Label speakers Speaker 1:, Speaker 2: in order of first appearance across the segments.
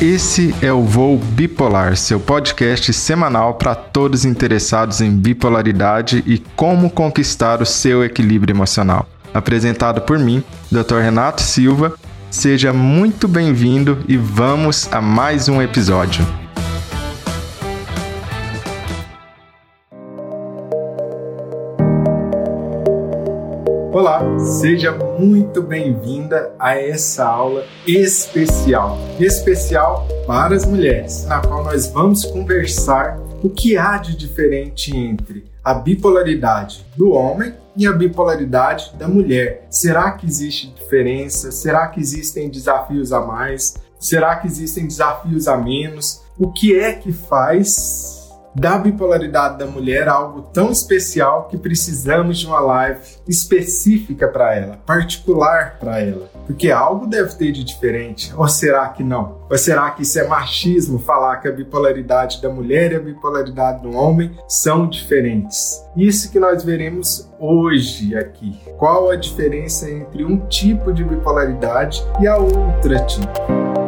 Speaker 1: Esse é o Voo Bipolar, seu podcast semanal para todos interessados em bipolaridade e como conquistar o seu equilíbrio emocional. Apresentado por mim, Dr. Renato Silva. Seja muito bem-vindo e vamos a mais um episódio. Olá, seja muito bem-vinda a essa aula especial, especial para as mulheres, na qual nós vamos conversar o que há de diferente entre a bipolaridade do homem e a bipolaridade da mulher. Será que existe diferença? Será que existem desafios a mais? Será que existem desafios a menos? O que é que faz da bipolaridade da mulher algo tão especial que precisamos de uma live específica para ela, particular para ela. Porque algo deve ter de diferente. Ou será que não? Ou será que isso é machismo falar que a bipolaridade da mulher e a bipolaridade do homem são diferentes? Isso que nós veremos hoje aqui. Qual a diferença entre um tipo de bipolaridade e a outra tipo?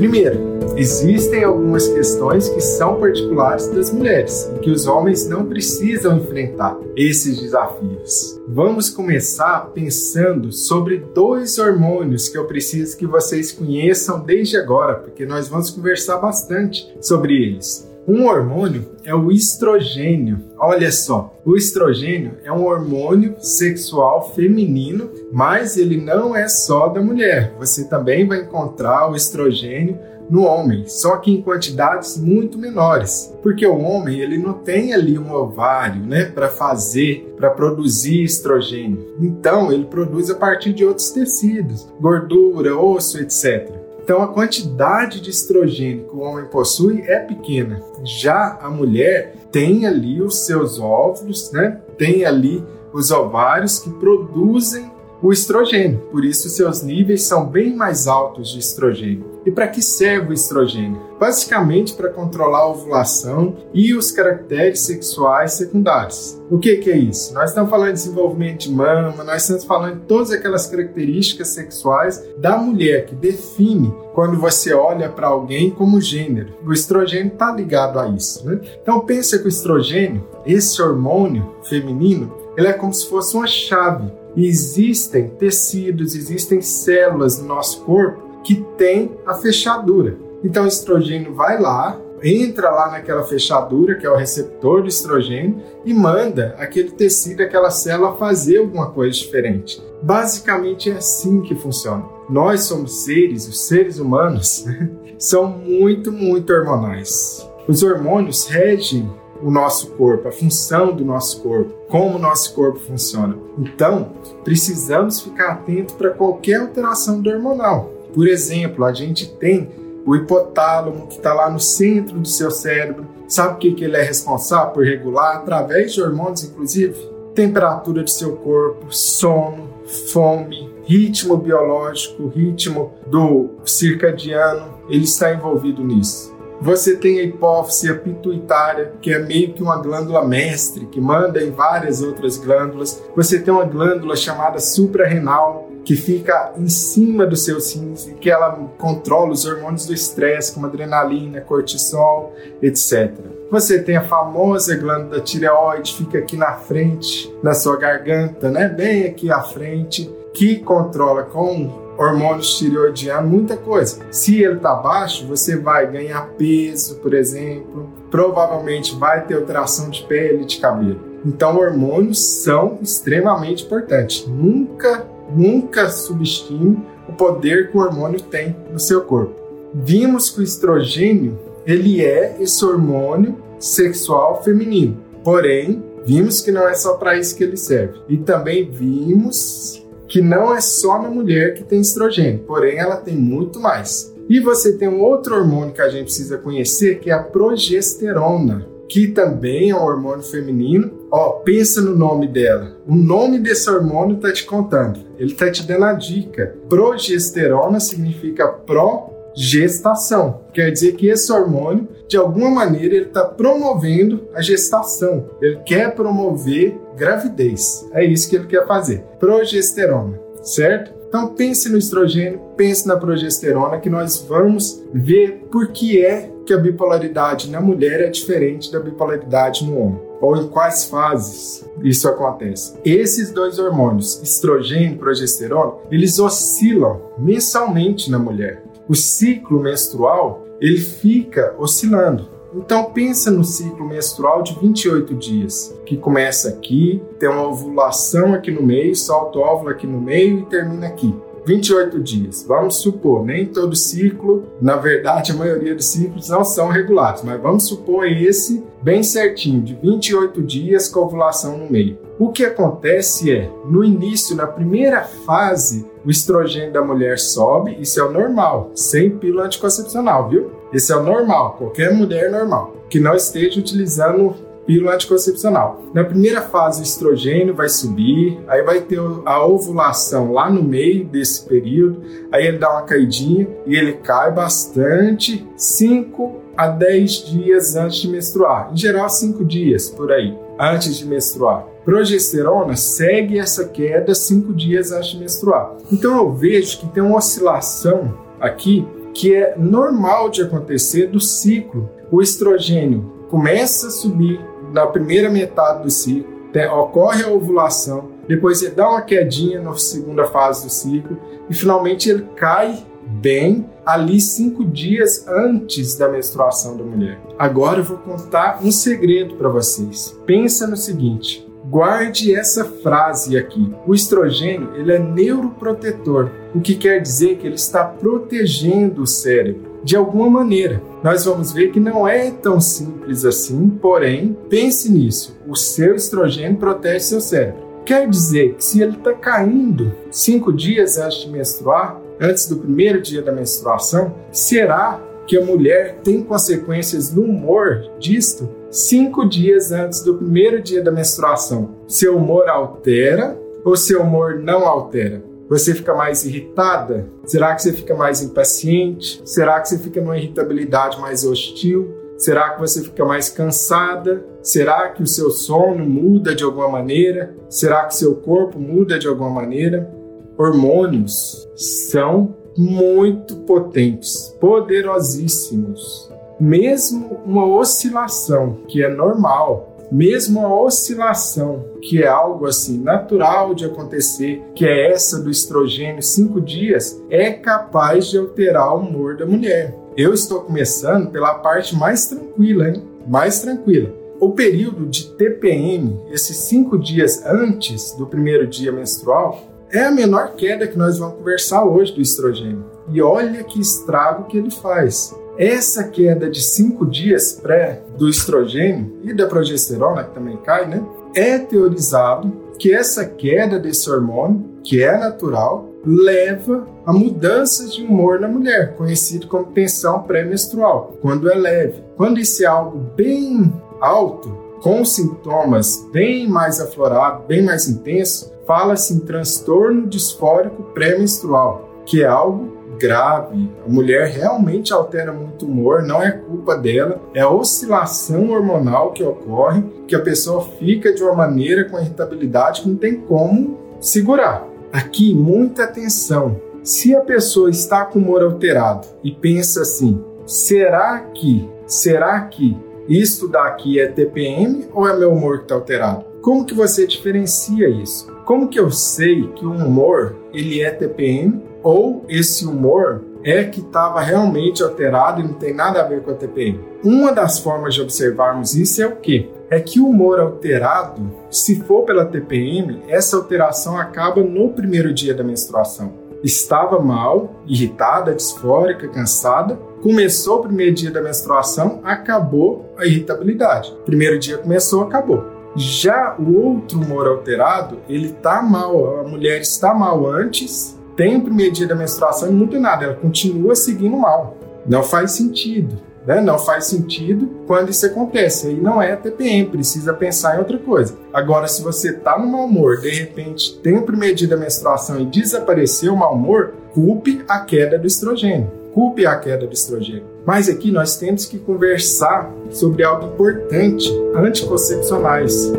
Speaker 1: Primeiro, Existem algumas questões que são particulares das mulheres e que os homens não precisam enfrentar esses desafios. Vamos começar pensando sobre dois hormônios que eu preciso que vocês conheçam desde agora, porque nós vamos conversar bastante sobre eles. Um hormônio é o estrogênio. Olha só, o estrogênio é um hormônio sexual feminino, mas ele não é só da mulher. Você também vai encontrar o estrogênio no homem, só que em quantidades muito menores, porque o homem ele não tem ali um ovário, né, para fazer, para produzir estrogênio. Então ele produz a partir de outros tecidos, gordura, osso, etc. Então a quantidade de estrogênio que o homem possui é pequena. Já a mulher tem ali os seus óvulos, né? Tem ali os ovários que produzem o estrogênio. Por isso, seus níveis são bem mais altos de estrogênio. E para que serve o estrogênio? Basicamente para controlar a ovulação e os caracteres sexuais secundários. O que, que é isso? Nós estamos falando de desenvolvimento de mama, nós estamos falando de todas aquelas características sexuais da mulher que define quando você olha para alguém como gênero. O estrogênio está ligado a isso. Né? Então pensa que o estrogênio, esse hormônio feminino, ele é como se fosse uma chave existem tecidos, existem células no nosso corpo que têm a fechadura. Então o estrogênio vai lá, entra lá naquela fechadura, que é o receptor do estrogênio, e manda aquele tecido, aquela célula fazer alguma coisa diferente. Basicamente é assim que funciona. Nós somos seres, os seres humanos, são muito, muito hormonais. Os hormônios regem o nosso corpo, a função do nosso corpo, como o nosso corpo funciona. Então, precisamos ficar atento para qualquer alteração hormonal. Por exemplo, a gente tem o hipotálamo que está lá no centro do seu cérebro. Sabe o que, que ele é responsável por regular através de hormônios, inclusive? Temperatura do seu corpo, sono, fome, ritmo biológico, ritmo do circadiano, ele está envolvido nisso. Você tem a hipófise pituitária, que é meio que uma glândula mestre, que manda em várias outras glândulas. Você tem uma glândula chamada suprarrenal, que fica em cima do seu rins e que ela controla os hormônios do estresse, como adrenalina, cortisol, etc. Você tem a famosa glândula tireoide, fica aqui na frente, na sua garganta, né? Bem aqui à frente, que controla com hormônios tireoidianos, muita coisa. Se ele está baixo, você vai ganhar peso, por exemplo, provavelmente vai ter alteração de pele, de cabelo. Então, hormônios são extremamente importantes. Nunca, nunca subestime o poder que o hormônio tem no seu corpo. Vimos que o estrogênio, ele é esse hormônio sexual feminino. Porém, vimos que não é só para isso que ele serve. E também vimos que não é só na mulher que tem estrogênio, porém ela tem muito mais. E você tem um outro hormônio que a gente precisa conhecer, que é a progesterona, que também é um hormônio feminino. Ó, pensa no nome dela. O nome desse hormônio está te contando. Ele está te dando a dica. Progesterona significa pro gestação. Quer dizer que esse hormônio, de alguma maneira, ele está promovendo a gestação. Ele quer promover gravidez. É isso que ele quer fazer. Progesterona, certo? Então pense no estrogênio, pense na progesterona, que nós vamos ver por que é que a bipolaridade na mulher é diferente da bipolaridade no homem. Ou em quais fases isso acontece. Esses dois hormônios, estrogênio e progesterona, eles oscilam mensalmente na mulher. O ciclo menstrual, ele fica oscilando. Então pensa no ciclo menstrual de 28 dias, que começa aqui, tem uma ovulação aqui no meio, solta o óvulo aqui no meio e termina aqui. 28 dias. Vamos supor, nem todo ciclo, na verdade, a maioria dos ciclos não são regulares, mas vamos supor esse bem certinho, de 28 dias com ovulação no meio. O que acontece é, no início, na primeira fase, o estrogênio da mulher sobe, isso é o normal, sem pílula anticoncepcional, viu? Esse é o normal, qualquer mulher normal, que não esteja utilizando pílula anticoncepcional. Na primeira fase, o estrogênio vai subir, aí vai ter a ovulação lá no meio desse período, aí ele dá uma caidinha e ele cai bastante, 5 a 10 dias antes de menstruar. Em geral, 5 dias por aí, antes de menstruar. Progesterona segue essa queda 5 dias antes de menstruar. Então eu vejo que tem uma oscilação aqui que é normal de acontecer do ciclo. O estrogênio começa a subir na primeira metade do ciclo, ocorre a ovulação, depois ele dá uma quedinha na segunda fase do ciclo e finalmente ele cai bem ali cinco dias antes da menstruação da mulher. Agora eu vou contar um segredo para vocês. Pensa no seguinte: Guarde essa frase aqui. O estrogênio ele é neuroprotetor, o que quer dizer que ele está protegendo o cérebro de alguma maneira. Nós vamos ver que não é tão simples assim, porém, pense nisso: o seu estrogênio protege seu cérebro. Quer dizer que se ele está caindo cinco dias antes de menstruar, antes do primeiro dia da menstruação, será que a mulher tem consequências no humor disto cinco dias antes do primeiro dia da menstruação. Seu humor altera ou seu humor não altera? Você fica mais irritada? Será que você fica mais impaciente? Será que você fica numa irritabilidade mais hostil? Será que você fica mais cansada? Será que o seu sono muda de alguma maneira? Será que seu corpo muda de alguma maneira? Hormônios são muito potentes, poderosíssimos mesmo uma oscilação que é normal, mesmo a oscilação que é algo assim natural de acontecer, que é essa do estrogênio cinco dias, é capaz de alterar o humor da mulher. Eu estou começando pela parte mais tranquila, hein? Mais tranquila. O período de TPM, esses cinco dias antes do primeiro dia menstrual, é a menor queda que nós vamos conversar hoje do estrogênio. E olha que estrago que ele faz. Essa queda de cinco dias pré do estrogênio e da progesterona, que também cai, né? É teorizado que essa queda desse hormônio, que é natural, leva a mudanças de humor na mulher, conhecido como tensão pré-menstrual, quando é leve. Quando isso é algo bem alto, com sintomas bem mais aflorados, bem mais intensos, fala-se em transtorno disfórico pré-menstrual, que é algo grave. A mulher realmente altera muito o humor, não é culpa dela, é a oscilação hormonal que ocorre, que a pessoa fica de uma maneira com irritabilidade que não tem como segurar. Aqui, muita atenção. Se a pessoa está com o humor alterado e pensa assim: será que, será que isto daqui é TPM ou é meu humor que está alterado? Como que você diferencia isso? Como que eu sei que o humor ele é TPM ou esse humor é que estava realmente alterado e não tem nada a ver com a TPM. Uma das formas de observarmos isso é o quê? É que o humor alterado, se for pela TPM, essa alteração acaba no primeiro dia da menstruação. Estava mal, irritada, disfórica, cansada, começou o primeiro dia da menstruação, acabou a irritabilidade. Primeiro dia começou, acabou. Já o outro humor alterado, ele tá mal, a mulher está mal antes tem o primeiro dia da menstruação e não muda nada, ela continua seguindo mal. Não faz sentido. Né? Não faz sentido quando isso acontece. Aí não é TPM, precisa pensar em outra coisa. Agora, se você está no mau humor, de repente tem o primeiro dia da menstruação e desapareceu o mau humor, culpe a queda do estrogênio. Culpe a queda do estrogênio. Mas aqui nós temos que conversar sobre algo importante: anticoncepcionais.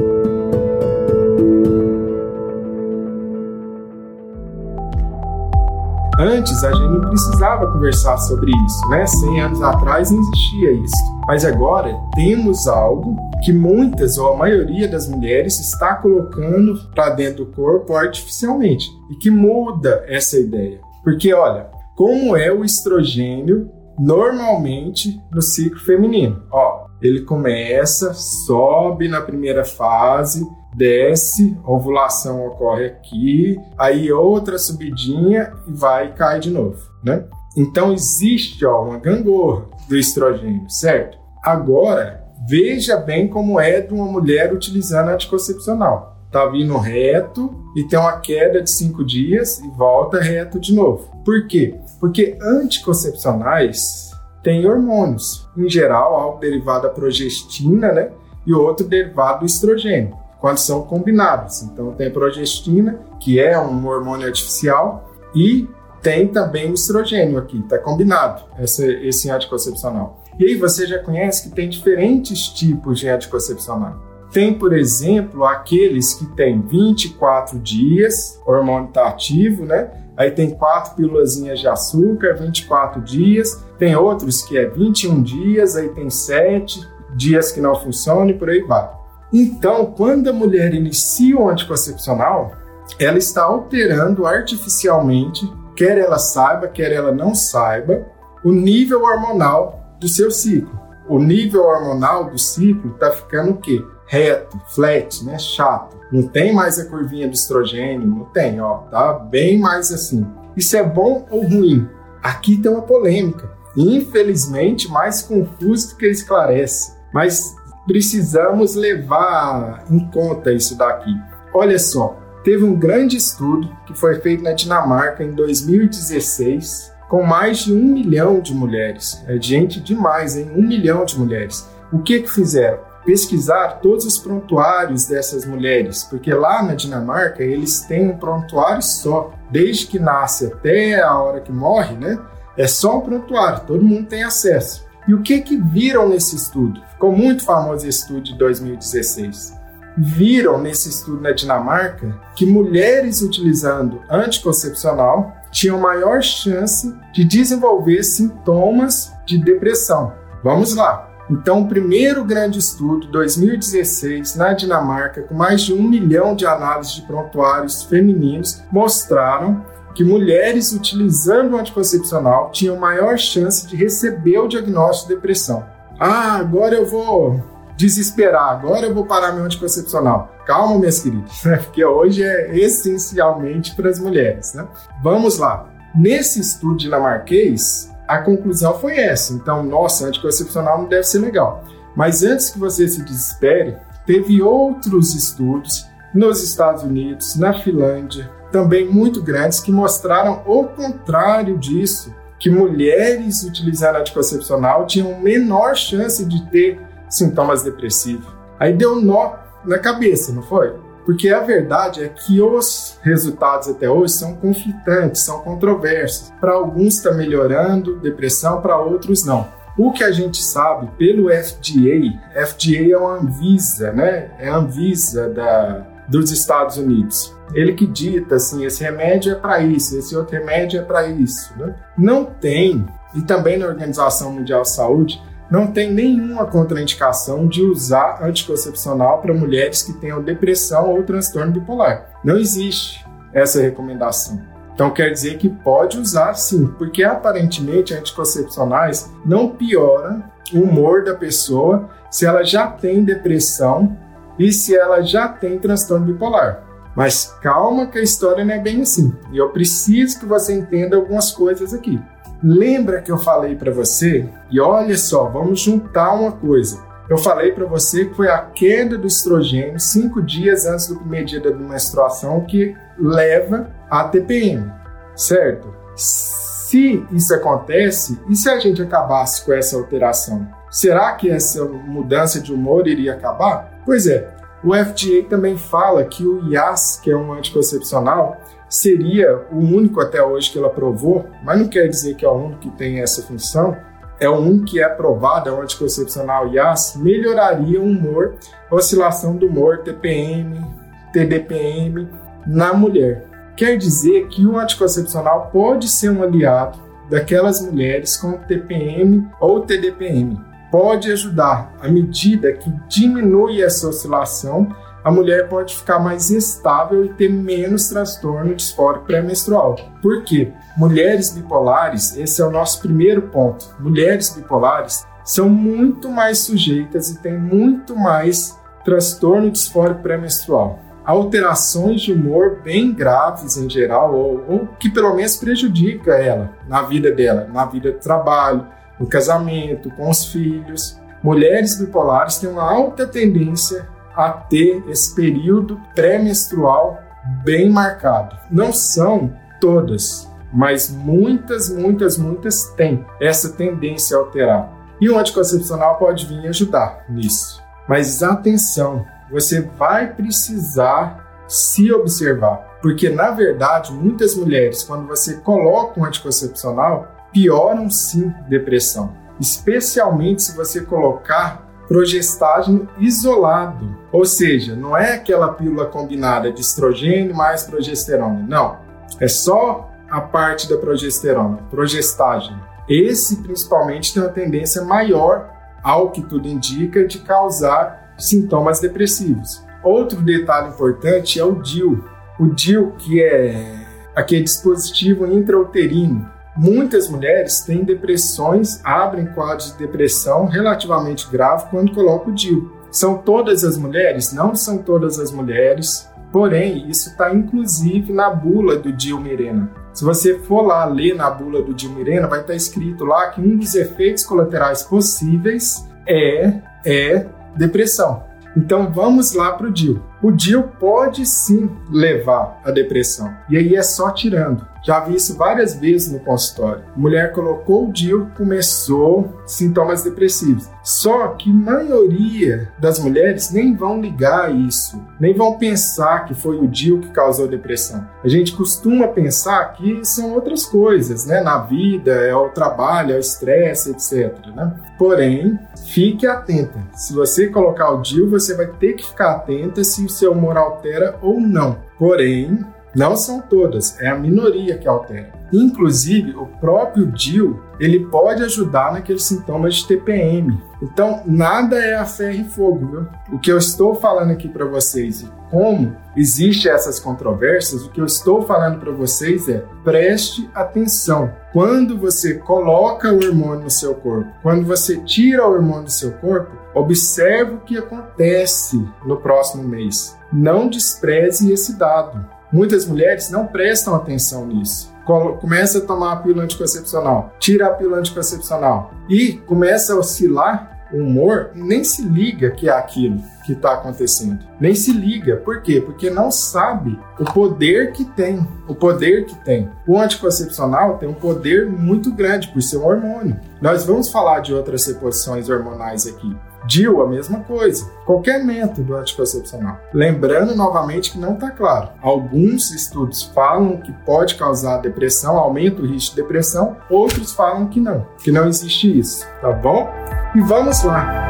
Speaker 1: Antes a gente não precisava conversar sobre isso, né? 100 anos atrás não existia isso. Mas agora temos algo que muitas ou a maioria das mulheres está colocando para dentro do corpo artificialmente e que muda essa ideia. Porque olha, como é o estrogênio normalmente no ciclo feminino? Ó, ele começa, sobe na primeira fase, desce, ovulação ocorre aqui, aí outra subidinha e vai e cai de novo, né? Então existe ó, uma gangorra do estrogênio, certo? Agora, veja bem como é de uma mulher utilizando anticoncepcional. Tá vindo reto e tem uma queda de cinco dias e volta reto de novo. Por quê? Porque anticoncepcionais têm hormônios, em geral, algo derivado da progestina, né? E outro derivado do estrogênio quando são combinados. Então tem progestina, que é um hormônio artificial, e tem também estrogênio aqui, está combinado esse, anticoncepcional. E aí você já conhece que tem diferentes tipos de anticoncepcional. Tem, por exemplo, aqueles que têm 24 dias, o hormônio está ativo, né? Aí tem quatro pílulas de açúcar, 24 dias. Tem outros que é 21 dias, aí tem 7 dias que não funcionam e por aí vai. Então, quando a mulher inicia o anticoncepcional, ela está alterando artificialmente, quer ela saiba, quer ela não saiba, o nível hormonal do seu ciclo. O nível hormonal do ciclo está ficando o quê? Reto, flat, né? Chato. Não tem mais a curvinha do estrogênio, não tem, ó, tá bem mais assim. Isso é bom ou ruim? Aqui tem uma polêmica. Infelizmente, mais confuso do que esclarece. Mas precisamos levar em conta isso daqui. Olha só, teve um grande estudo que foi feito na Dinamarca em 2016 com mais de um milhão de mulheres. É gente demais, hein? Um milhão de mulheres. O que que fizeram? Pesquisar todos os prontuários dessas mulheres, porque lá na Dinamarca eles têm um prontuário só, desde que nasce até a hora que morre, né? É só um prontuário, todo mundo tem acesso. E o que que viram nesse estudo? Ficou muito famoso esse estudo de 2016. Viram nesse estudo na Dinamarca que mulheres utilizando anticoncepcional tinham maior chance de desenvolver sintomas de depressão. Vamos lá. Então, o primeiro grande estudo, 2016, na Dinamarca, com mais de um milhão de análises de prontuários femininos, mostraram que mulheres utilizando o anticoncepcional tinham maior chance de receber o diagnóstico de depressão. Ah, agora eu vou desesperar, agora eu vou parar meu anticoncepcional. Calma, minhas queridas, né? porque hoje é essencialmente para as mulheres. Né? Vamos lá. Nesse estudo dinamarquês, a conclusão foi essa. Então, nossa, anticoncepcional não deve ser legal. Mas antes que você se desespere, teve outros estudos nos Estados Unidos, na Finlândia, também muito grandes que mostraram o contrário disso, que mulheres utilizando anticoncepcional tinham menor chance de ter sintomas depressivos. Aí deu nó na cabeça, não foi? Porque a verdade é que os resultados até hoje são conflitantes, são controversos. Para alguns está melhorando depressão, para outros não. O que a gente sabe pelo FDA, FDA é uma Anvisa, né? É a Anvisa da, dos Estados Unidos ele que dita assim, esse remédio é para isso, esse outro remédio é para isso. Né? Não tem, e também na Organização Mundial de Saúde, não tem nenhuma contraindicação de usar anticoncepcional para mulheres que tenham depressão ou transtorno bipolar. Não existe essa recomendação. Então quer dizer que pode usar sim, porque aparentemente anticoncepcionais não pioram o humor da pessoa se ela já tem depressão e se ela já tem transtorno bipolar. Mas calma que a história não é bem assim. E eu preciso que você entenda algumas coisas aqui. Lembra que eu falei para você? E olha só, vamos juntar uma coisa. Eu falei para você que foi a queda do estrogênio cinco dias antes do primeiro dia da menstruação que leva à TPM, certo? Se isso acontece, e se a gente acabasse com essa alteração? Será que essa mudança de humor iria acabar? Pois é, o FDA também fala que o IAS, que é um anticoncepcional, seria o único até hoje que ele aprovou, mas não quer dizer que é o único que tem essa função, é o único que é aprovado, é o anticoncepcional IAS, melhoraria o humor, oscilação do humor, TPM, TDPM na mulher. quer dizer que o anticoncepcional pode ser um aliado daquelas mulheres com TPM ou TDPM. Pode ajudar à medida que diminui essa oscilação a mulher pode ficar mais estável e ter menos transtorno disfórico pré-menstrual. Por quê? Mulheres bipolares, esse é o nosso primeiro ponto. Mulheres bipolares são muito mais sujeitas e têm muito mais transtorno disfórico pré-menstrual. Alterações de humor bem graves em geral, ou, ou que pelo menos prejudica ela na vida dela, na vida de trabalho, no casamento, com os filhos. Mulheres bipolares têm uma alta tendência a ter esse período pré-menstrual bem marcado. Não são todas, mas muitas, muitas, muitas têm essa tendência a alterar. E o anticoncepcional pode vir ajudar nisso. Mas atenção, você vai precisar se observar, porque na verdade muitas mulheres, quando você coloca um anticoncepcional, pioram sim depressão, especialmente se você colocar progestágeno isolado. Ou seja, não é aquela pílula combinada de estrogênio mais progesterona. Não. É só a parte da progesterona, progestágeno. Esse principalmente tem uma tendência maior, ao que tudo indica, de causar sintomas depressivos. Outro detalhe importante é o DIL. O DIL, que é aquele dispositivo intrauterino, Muitas mulheres têm depressões, abrem quadros de depressão relativamente grave quando colocam o DIU. São todas as mulheres? Não são todas as mulheres, porém, isso está inclusive na bula do DIU Mirena. Se você for lá ler na bula do DIU Mirena, vai estar tá escrito lá que um dos efeitos colaterais possíveis é, é depressão. Então vamos lá para o DIL. O DIL pode sim levar à depressão, e aí é só tirando. Já vi isso várias vezes no consultório. Mulher colocou o DIL, começou sintomas depressivos. Só que maioria das mulheres nem vão ligar isso, nem vão pensar que foi o DIL que causou depressão. A gente costuma pensar que são outras coisas, né? Na vida, é o trabalho, é o estresse, etc. Né? Porém, fique atenta. Se você colocar o DIL, você vai ter que ficar atenta se o seu humor altera ou não. Porém, não são todas, é a minoria que altera. Inclusive, o próprio DIL, ele pode ajudar naqueles sintomas de TPM. Então, nada é a ferro e fogo, viu? O que eu estou falando aqui para vocês e como existem essas controvérsias, o que eu estou falando para vocês é preste atenção. Quando você coloca o hormônio no seu corpo, quando você tira o hormônio do seu corpo, observe o que acontece no próximo mês. Não despreze esse dado. Muitas mulheres não prestam atenção nisso. Começa a tomar a pílula anticoncepcional, tira a pílula anticoncepcional e começa a oscilar o humor e nem se liga que é aquilo que está acontecendo. Nem se liga. Por quê? Porque não sabe o poder que tem. O poder que tem. O anticoncepcional tem um poder muito grande por ser um hormônio. Nós vamos falar de outras reposições hormonais aqui. DIL, a mesma coisa. Qualquer método anticoncepcional. Lembrando novamente que não está claro. Alguns estudos falam que pode causar depressão, aumenta o risco de depressão, outros falam que não, que não existe isso, tá bom? E vamos lá.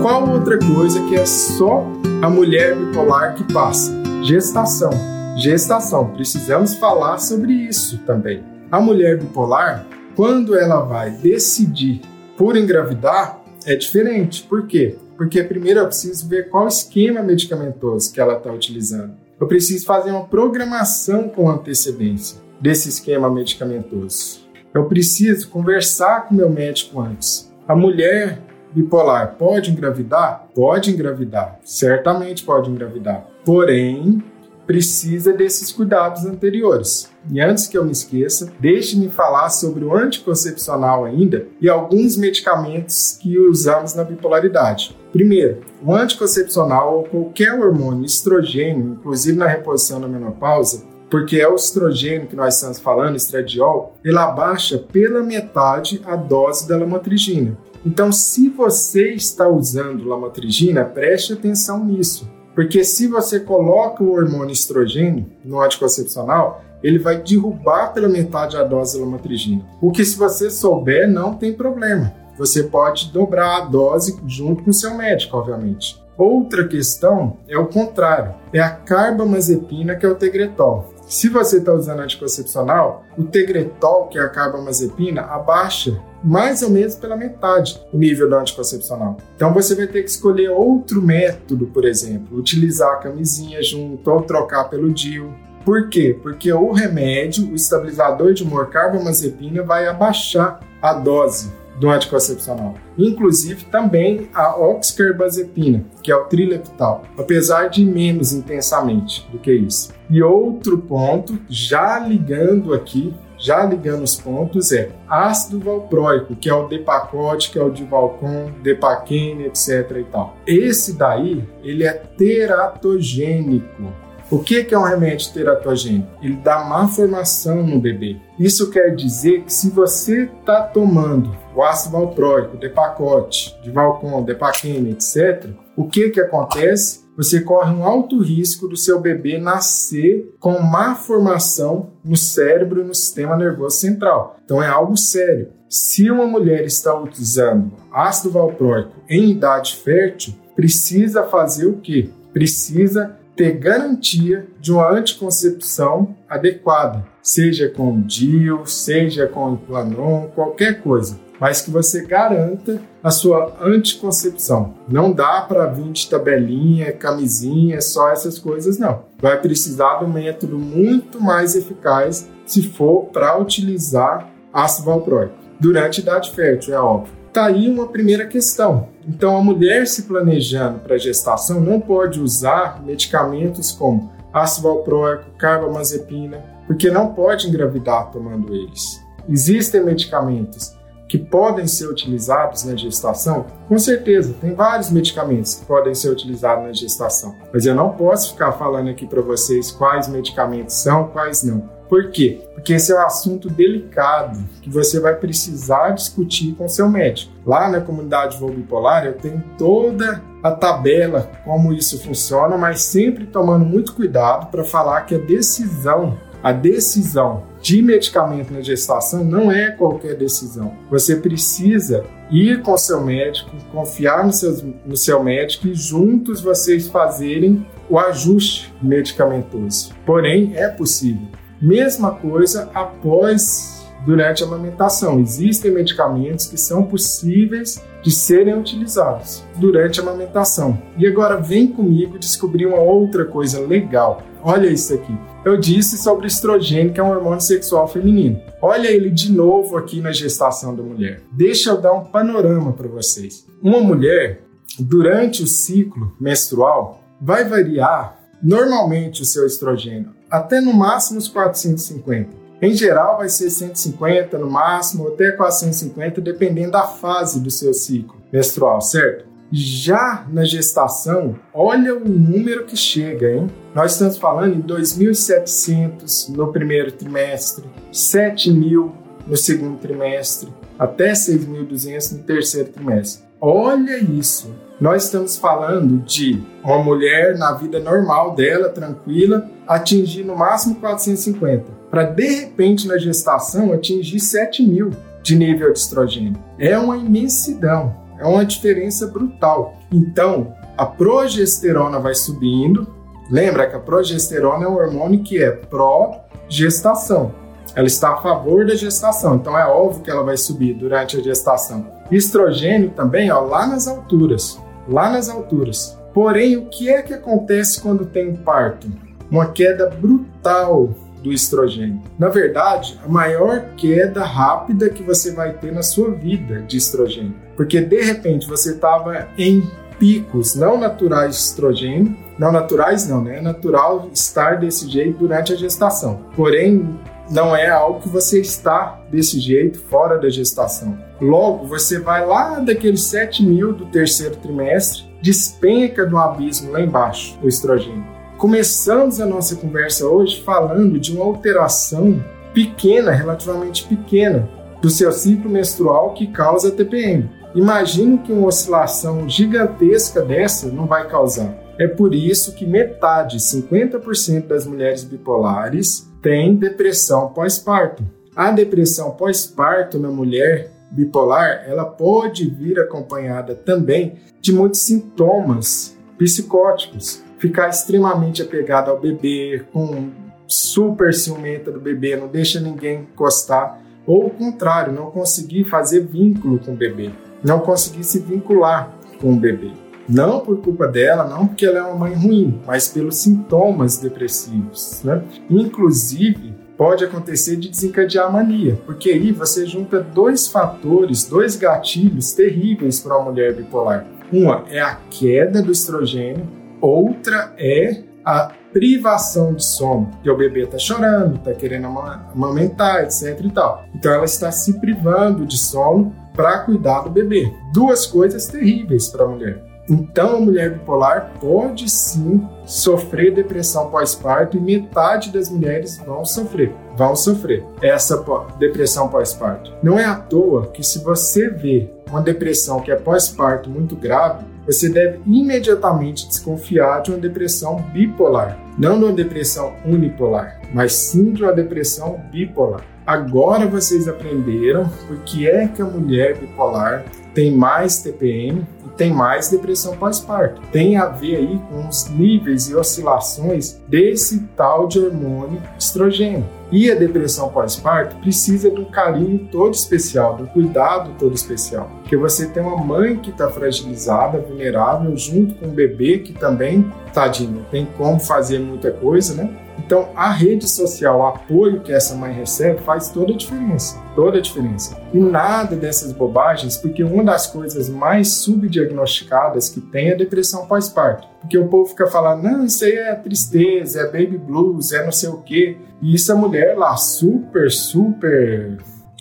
Speaker 1: Qual outra coisa que é só a mulher bipolar que passa? Gestação Gestação, precisamos falar sobre isso também. A mulher bipolar, quando ela vai decidir por engravidar, é diferente. Por quê? Porque primeiro eu preciso ver qual esquema medicamentoso que ela está utilizando. Eu preciso fazer uma programação com antecedência desse esquema medicamentoso. Eu preciso conversar com meu médico antes. A mulher bipolar pode engravidar? Pode engravidar, certamente pode engravidar. Porém, precisa desses cuidados anteriores. E antes que eu me esqueça, deixe-me falar sobre o anticoncepcional ainda e alguns medicamentos que usamos na bipolaridade. Primeiro, o anticoncepcional ou qualquer hormônio estrogênio, inclusive na reposição da menopausa, porque é o estrogênio que nós estamos falando, estradiol, ele abaixa pela metade a dose da lamotrigina. Então, se você está usando lamotrigina, preste atenção nisso. Porque se você coloca o hormônio estrogênio no anticoncepcional, ele vai derrubar pela metade a dose de lamotrigina. O que se você souber, não tem problema. você pode dobrar a dose junto com o seu médico, obviamente. Outra questão é o contrário, é a carbamazepina, que é o tegretol. Se você está usando anticoncepcional, o tegretol, que é a carbamazepina, abaixa mais ou menos pela metade o nível do anticoncepcional. Então você vai ter que escolher outro método, por exemplo, utilizar a camisinha junto ou trocar pelo DIU. Por quê? Porque o remédio, o estabilizador de humor carbamazepina, vai abaixar a dose do anticoncepcional. Inclusive também a oxcarbazepina, que é o trileptal, apesar de menos intensamente do que isso. E outro ponto, já ligando aqui, já ligando os pontos, é ácido valproico, que é o Depacote, que é o Divalcon, Depaquene, etc e tal. Esse daí, ele é teratogênico. O que é um remédio teratogênico? Ele dá má formação no bebê. Isso quer dizer que se você está tomando o ácido valproico, Depacote, Divalcon, Depaquene, etc., o que que acontece? Você corre um alto risco do seu bebê nascer com má formação no cérebro e no sistema nervoso central. Então é algo sério. Se uma mulher está utilizando ácido valproico em idade fértil, precisa fazer o quê? Precisa ter garantia de uma anticoncepção adequada, seja com DIU, seja com Implanon, qualquer coisa mas que você garanta a sua anticoncepção. Não dá para vir de tabelinha, camisinha, só essas coisas, não. Vai precisar de um método muito mais eficaz se for para utilizar ácido valproico. Durante a idade fértil, é óbvio. Tá aí uma primeira questão. Então, a mulher se planejando para gestação não pode usar medicamentos como ácido valproico, carbamazepina, porque não pode engravidar tomando eles. Existem medicamentos que podem ser utilizados na gestação? Com certeza, tem vários medicamentos que podem ser utilizados na gestação, mas eu não posso ficar falando aqui para vocês quais medicamentos são, quais não. Por quê? Porque esse é um assunto delicado que você vai precisar discutir com seu médico. Lá na comunidade Bipolar eu tenho toda a tabela como isso funciona, mas sempre tomando muito cuidado para falar que a decisão a decisão de medicamento na gestação não é qualquer decisão. Você precisa ir com seu médico, confiar no seu, no seu médico e juntos vocês fazerem o ajuste medicamentoso. Porém, é possível. Mesma coisa após durante a amamentação. Existem medicamentos que são possíveis de serem utilizados durante a amamentação. E agora vem comigo descobrir uma outra coisa legal. Olha isso aqui. Eu disse sobre estrogênio, que é um hormônio sexual feminino. Olha ele de novo aqui na gestação da mulher. Deixa eu dar um panorama para vocês. Uma mulher, durante o ciclo menstrual, vai variar normalmente o seu estrogênio até no máximo os 450. Em geral, vai ser 150 no máximo, até 450, dependendo da fase do seu ciclo menstrual, certo? Já na gestação, olha o número que chega, hein? Nós estamos falando em 2.700 no primeiro trimestre, 7.000 no segundo trimestre, até 6.200 no terceiro trimestre. Olha isso! Nós estamos falando de uma mulher na vida normal dela, tranquila, atingir no máximo 450, para de repente na gestação atingir 7 mil de nível de estrogênio. É uma imensidão. É uma diferença brutal. Então, a progesterona vai subindo. Lembra que a progesterona é um hormônio que é pró-gestação. Ela está a favor da gestação, então é óbvio que ela vai subir durante a gestação. Estrogênio também, ó, lá nas alturas, lá nas alturas. Porém, o que é que acontece quando tem um parto? Uma queda brutal do estrogênio. Na verdade, a maior queda rápida que você vai ter na sua vida de estrogênio. Porque de repente você estava em picos não naturais de estrogênio, não naturais não, né? É natural estar desse jeito durante a gestação. Porém, não é algo que você está desse jeito fora da gestação. Logo, você vai lá daqueles 7 mil do terceiro trimestre, despenca do abismo lá embaixo, o estrogênio. Começamos a nossa conversa hoje falando de uma alteração pequena, relativamente pequena, do seu ciclo menstrual que causa TPM. Imagine que uma oscilação gigantesca dessa não vai causar. É por isso que metade, 50% das mulheres bipolares têm depressão pós-parto. A depressão pós-parto na mulher bipolar, ela pode vir acompanhada também de muitos sintomas psicóticos. Ficar extremamente apegada ao bebê, com super ciumenta do bebê, não deixa ninguém encostar, ou o contrário, não conseguir fazer vínculo com o bebê, não conseguir se vincular com o bebê. Não por culpa dela, não porque ela é uma mãe ruim, mas pelos sintomas depressivos. Né? Inclusive, pode acontecer de desencadear a mania, porque aí você junta dois fatores, dois gatilhos terríveis para uma mulher bipolar. Uma é a queda do estrogênio, outra é a privação de sono, que o bebê está chorando, está querendo amamentar, etc e tal. Então ela está se privando de sono para cuidar do bebê. Duas coisas terríveis para a mulher. Então, a mulher bipolar pode sim sofrer depressão pós-parto e metade das mulheres vão sofrer, vão sofrer essa depressão pós-parto. Não é à toa que se você vê uma depressão que é pós-parto muito grave, você deve imediatamente desconfiar de uma depressão bipolar, não de uma depressão unipolar, mas sim de uma depressão bipolar. Agora vocês aprenderam por que é que a mulher bipolar tem mais TPM e tem mais depressão pós-parto. Tem a ver aí com os níveis e oscilações desse tal de hormônio estrogênio. E a depressão pós-parto precisa de um carinho todo especial, de um cuidado todo especial. Porque você tem uma mãe que está fragilizada, vulnerável, junto com um bebê que também, tadinho, tem como fazer muita coisa, né? Então, a rede social, o apoio que essa mãe recebe faz toda a diferença, toda a diferença. E nada dessas bobagens, porque uma das coisas mais subdiagnosticadas que tem é a depressão pós-parto. Porque o povo fica falando, não, isso aí é tristeza, é baby blues, é não sei o quê. E isso a mulher lá super, super,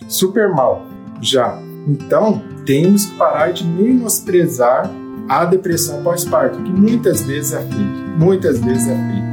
Speaker 1: super mal já. Então, temos que parar de menosprezar a depressão pós-parto, que muitas vezes é feito, muitas vezes é feito.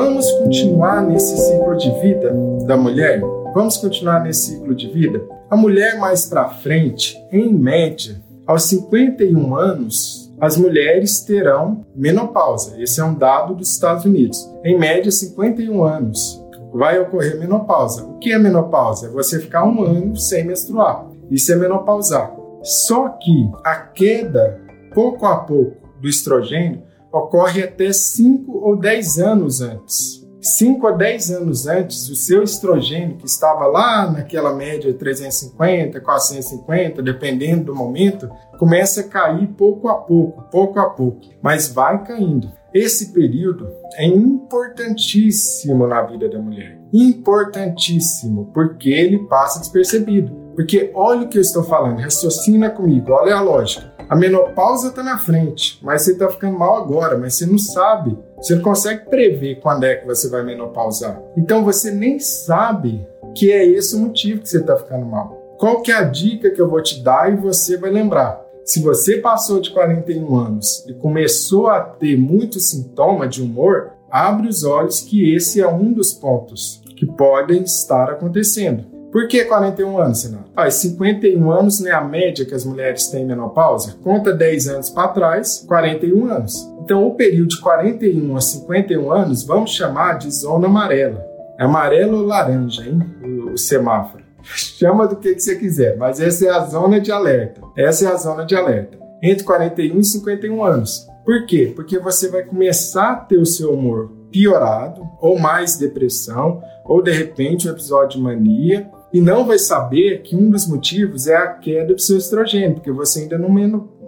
Speaker 1: Vamos continuar nesse ciclo de vida da mulher? Vamos continuar nesse ciclo de vida? A mulher mais para frente, em média, aos 51 anos, as mulheres terão menopausa. Esse é um dado dos Estados Unidos. Em média, 51 anos vai ocorrer menopausa. O que é menopausa? É você ficar um ano sem menstruar. Isso é menopausar. Só que a queda, pouco a pouco, do estrogênio ocorre até 5 ou 10 anos antes. 5 a 10 anos antes, o seu estrogênio, que estava lá naquela média 350, 450, dependendo do momento, começa a cair pouco a pouco, pouco a pouco, mas vai caindo. Esse período é importantíssimo na vida da mulher. Importantíssimo, porque ele passa despercebido. Porque olha o que eu estou falando, raciocina comigo, olha a lógica. A menopausa está na frente, mas você está ficando mal agora, mas você não sabe. Você não consegue prever quando é que você vai menopausar. Então você nem sabe que é esse o motivo que você está ficando mal. Qual que é a dica que eu vou te dar e você vai lembrar? Se você passou de 41 anos e começou a ter muito sintoma de humor, abre os olhos que esse é um dos pontos que podem estar acontecendo. Por que 41 anos, Renato? Ah, 51 anos não é a média que as mulheres têm menopausa? Conta 10 anos para trás, 41 anos. Então, o período de 41 a 51 anos, vamos chamar de zona amarela. É amarelo ou laranja, hein? O, o semáforo. Chama do que, que você quiser, mas essa é a zona de alerta. Essa é a zona de alerta. Entre 41 e 51 anos. Por quê? Porque você vai começar a ter o seu humor piorado, ou mais depressão, ou de repente um episódio de mania, e não vai saber que um dos motivos é a queda do seu estrogênio, porque você ainda não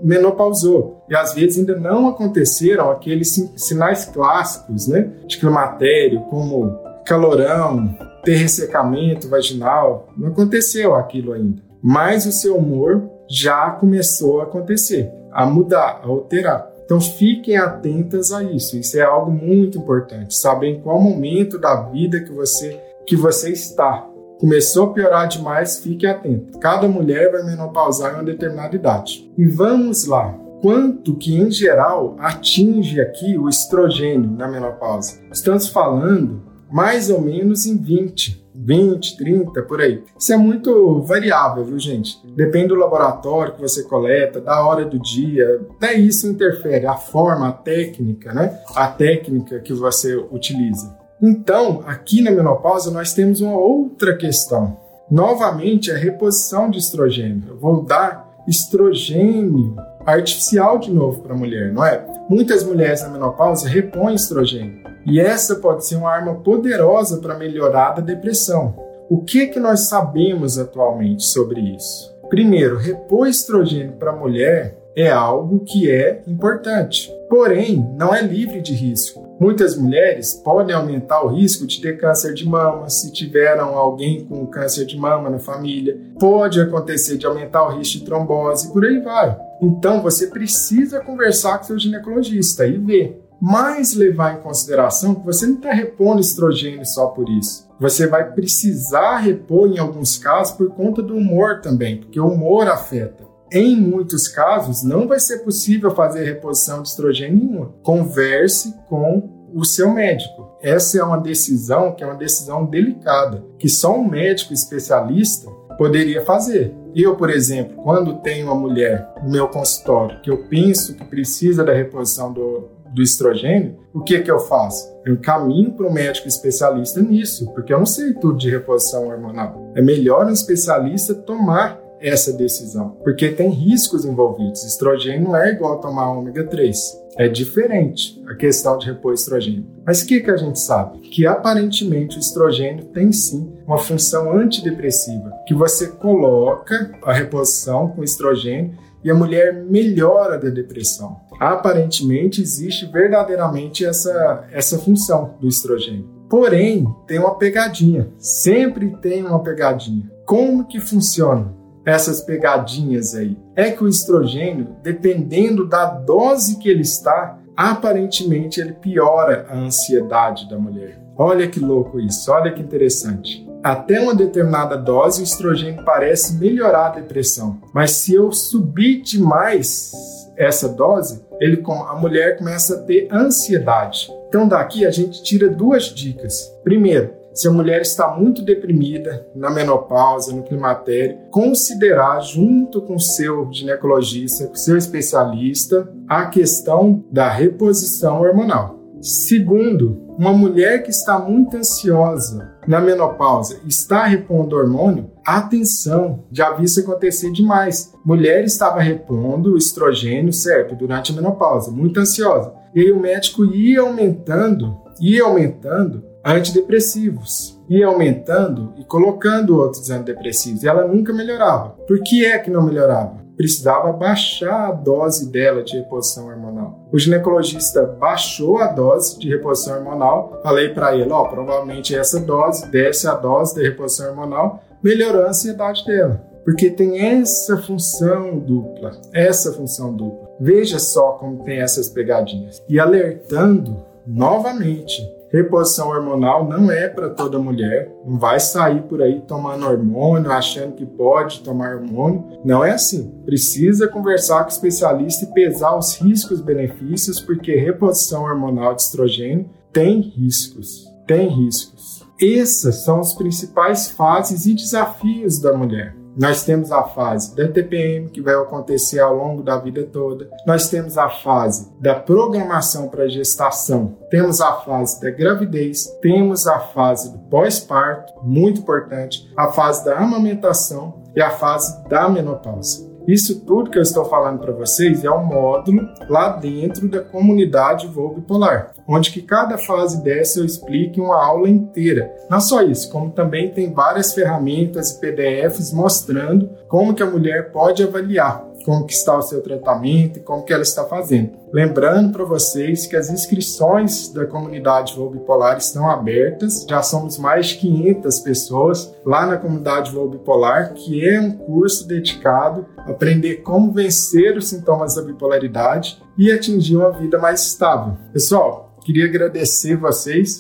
Speaker 1: menopausou. E às vezes ainda não aconteceram aqueles sinais clássicos né, de climatério, como calorão, ter ressecamento vaginal. Não aconteceu aquilo ainda. Mas o seu humor já começou a acontecer, a mudar, a alterar. Então fiquem atentas a isso. Isso é algo muito importante. Saber em qual momento da vida que você que você está começou a piorar demais, fique atento. Cada mulher vai menopausar em uma determinada idade. E vamos lá. Quanto que em geral atinge aqui o estrogênio na menopausa? Estamos falando mais ou menos em 20, 20, 30, por aí. Isso é muito variável, viu, gente? Depende do laboratório que você coleta, da hora do dia, até isso interfere, a forma, a técnica, né? A técnica que você utiliza. Então, aqui na menopausa, nós temos uma outra questão. Novamente, a reposição de estrogênio. Eu vou dar estrogênio artificial de novo para a mulher, não é? Muitas mulheres na menopausa repõem estrogênio. E essa pode ser uma arma poderosa para melhorar a depressão. O que, que nós sabemos atualmente sobre isso? Primeiro, repor estrogênio para a mulher é algo que é importante, porém não é livre de risco. Muitas mulheres podem aumentar o risco de ter câncer de mama se tiveram alguém com câncer de mama na família. Pode acontecer de aumentar o risco de trombose, por aí vai. Então você precisa conversar com seu ginecologista e ver. Mas levar em consideração que você não está repondo estrogênio só por isso. Você vai precisar repor em alguns casos por conta do humor também, porque o humor afeta. Em muitos casos, não vai ser possível fazer reposição de estrogênio nenhuma. Converse com o seu médico. Essa é uma decisão que é uma decisão delicada, que só um médico especialista poderia fazer. Eu, por exemplo, quando tenho uma mulher no meu consultório que eu penso que precisa da reposição do, do estrogênio, o que que eu faço? Eu caminho para um médico especialista nisso, porque eu não sei tudo de reposição hormonal. É melhor um especialista tomar essa decisão, porque tem riscos envolvidos. Estrogênio não é igual tomar ômega 3. É diferente a questão de repor estrogênio. Mas o que, que a gente sabe? Que aparentemente o estrogênio tem sim uma função antidepressiva, que você coloca a reposição com estrogênio e a mulher melhora da depressão. Aparentemente existe verdadeiramente essa, essa função do estrogênio. Porém, tem uma pegadinha, sempre tem uma pegadinha. Como que funciona? Essas pegadinhas aí. É que o estrogênio, dependendo da dose que ele está, aparentemente ele piora a ansiedade da mulher. Olha que louco isso, olha que interessante. Até uma determinada dose, o estrogênio parece melhorar a depressão. Mas se eu subir demais essa dose, ele, a mulher começa a ter ansiedade. Então, daqui a gente tira duas dicas. Primeiro, se a mulher está muito deprimida, na menopausa, no climatério, considerar junto com seu ginecologista, com seu especialista, a questão da reposição hormonal. Segundo, uma mulher que está muito ansiosa na menopausa está repondo hormônio, atenção, já vi isso acontecer demais. Mulher estava repondo o estrogênio, certo, durante a menopausa, muito ansiosa. E aí o médico ia aumentando, ia aumentando antidepressivos. Ia aumentando e colocando outros antidepressivos. E ela nunca melhorava. Por que é que não melhorava? Precisava baixar a dose dela de reposição hormonal. O ginecologista baixou a dose de reposição hormonal. Falei para ele: ó, oh, provavelmente essa dose, desce a dose de reposição hormonal, melhorou a ansiedade dela. Porque tem essa função dupla, essa função dupla. Veja só como tem essas pegadinhas. E alertando novamente Reposição hormonal não é para toda mulher. Não vai sair por aí tomando hormônio, achando que pode tomar hormônio. Não é assim. Precisa conversar com o especialista e pesar os riscos e benefícios, porque reposição hormonal de estrogênio tem riscos. Tem riscos. Essas são as principais fases e desafios da mulher. Nós temos a fase da TPM, que vai acontecer ao longo da vida toda. Nós temos a fase da programação para gestação. Temos a fase da gravidez. Temos a fase do pós-parto, muito importante. A fase da amamentação e a fase da menopausa. Isso tudo que eu estou falando para vocês é um módulo lá dentro da comunidade Voo Bipolar, onde que cada fase dessa eu explique uma aula inteira. Não só isso, como também tem várias ferramentas e PDFs mostrando como que a mulher pode avaliar como que está o seu tratamento e como que ela está fazendo. Lembrando para vocês que as inscrições da comunidade Voo Bipolar estão abertas. Já somos mais de 500 pessoas lá na comunidade Voo Bipolar, que é um curso dedicado a aprender como vencer os sintomas da bipolaridade e atingir uma vida mais estável. Pessoal, queria agradecer vocês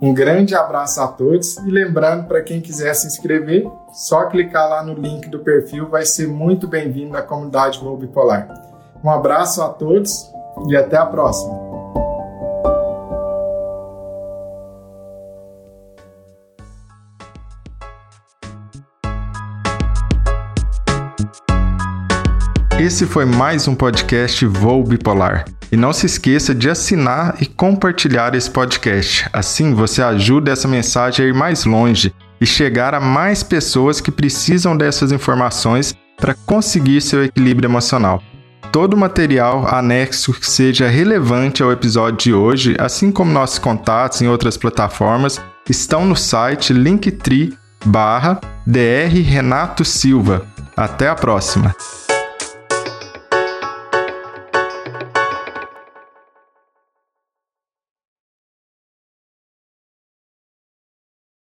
Speaker 1: um grande abraço a todos e lembrando para quem quiser se inscrever, só clicar lá no link do perfil, vai ser muito bem-vindo na comunidade Voo Bipolar. Um abraço a todos e até a próxima. Esse foi mais um podcast Voo Bipolar. E não se esqueça de assinar e compartilhar esse podcast. Assim você ajuda essa mensagem a ir mais longe e chegar a mais pessoas que precisam dessas informações para conseguir seu equilíbrio emocional. Todo o material anexo que seja relevante ao episódio de hoje, assim como nossos contatos em outras plataformas, estão no site linktree. Renato Silva. Até a próxima!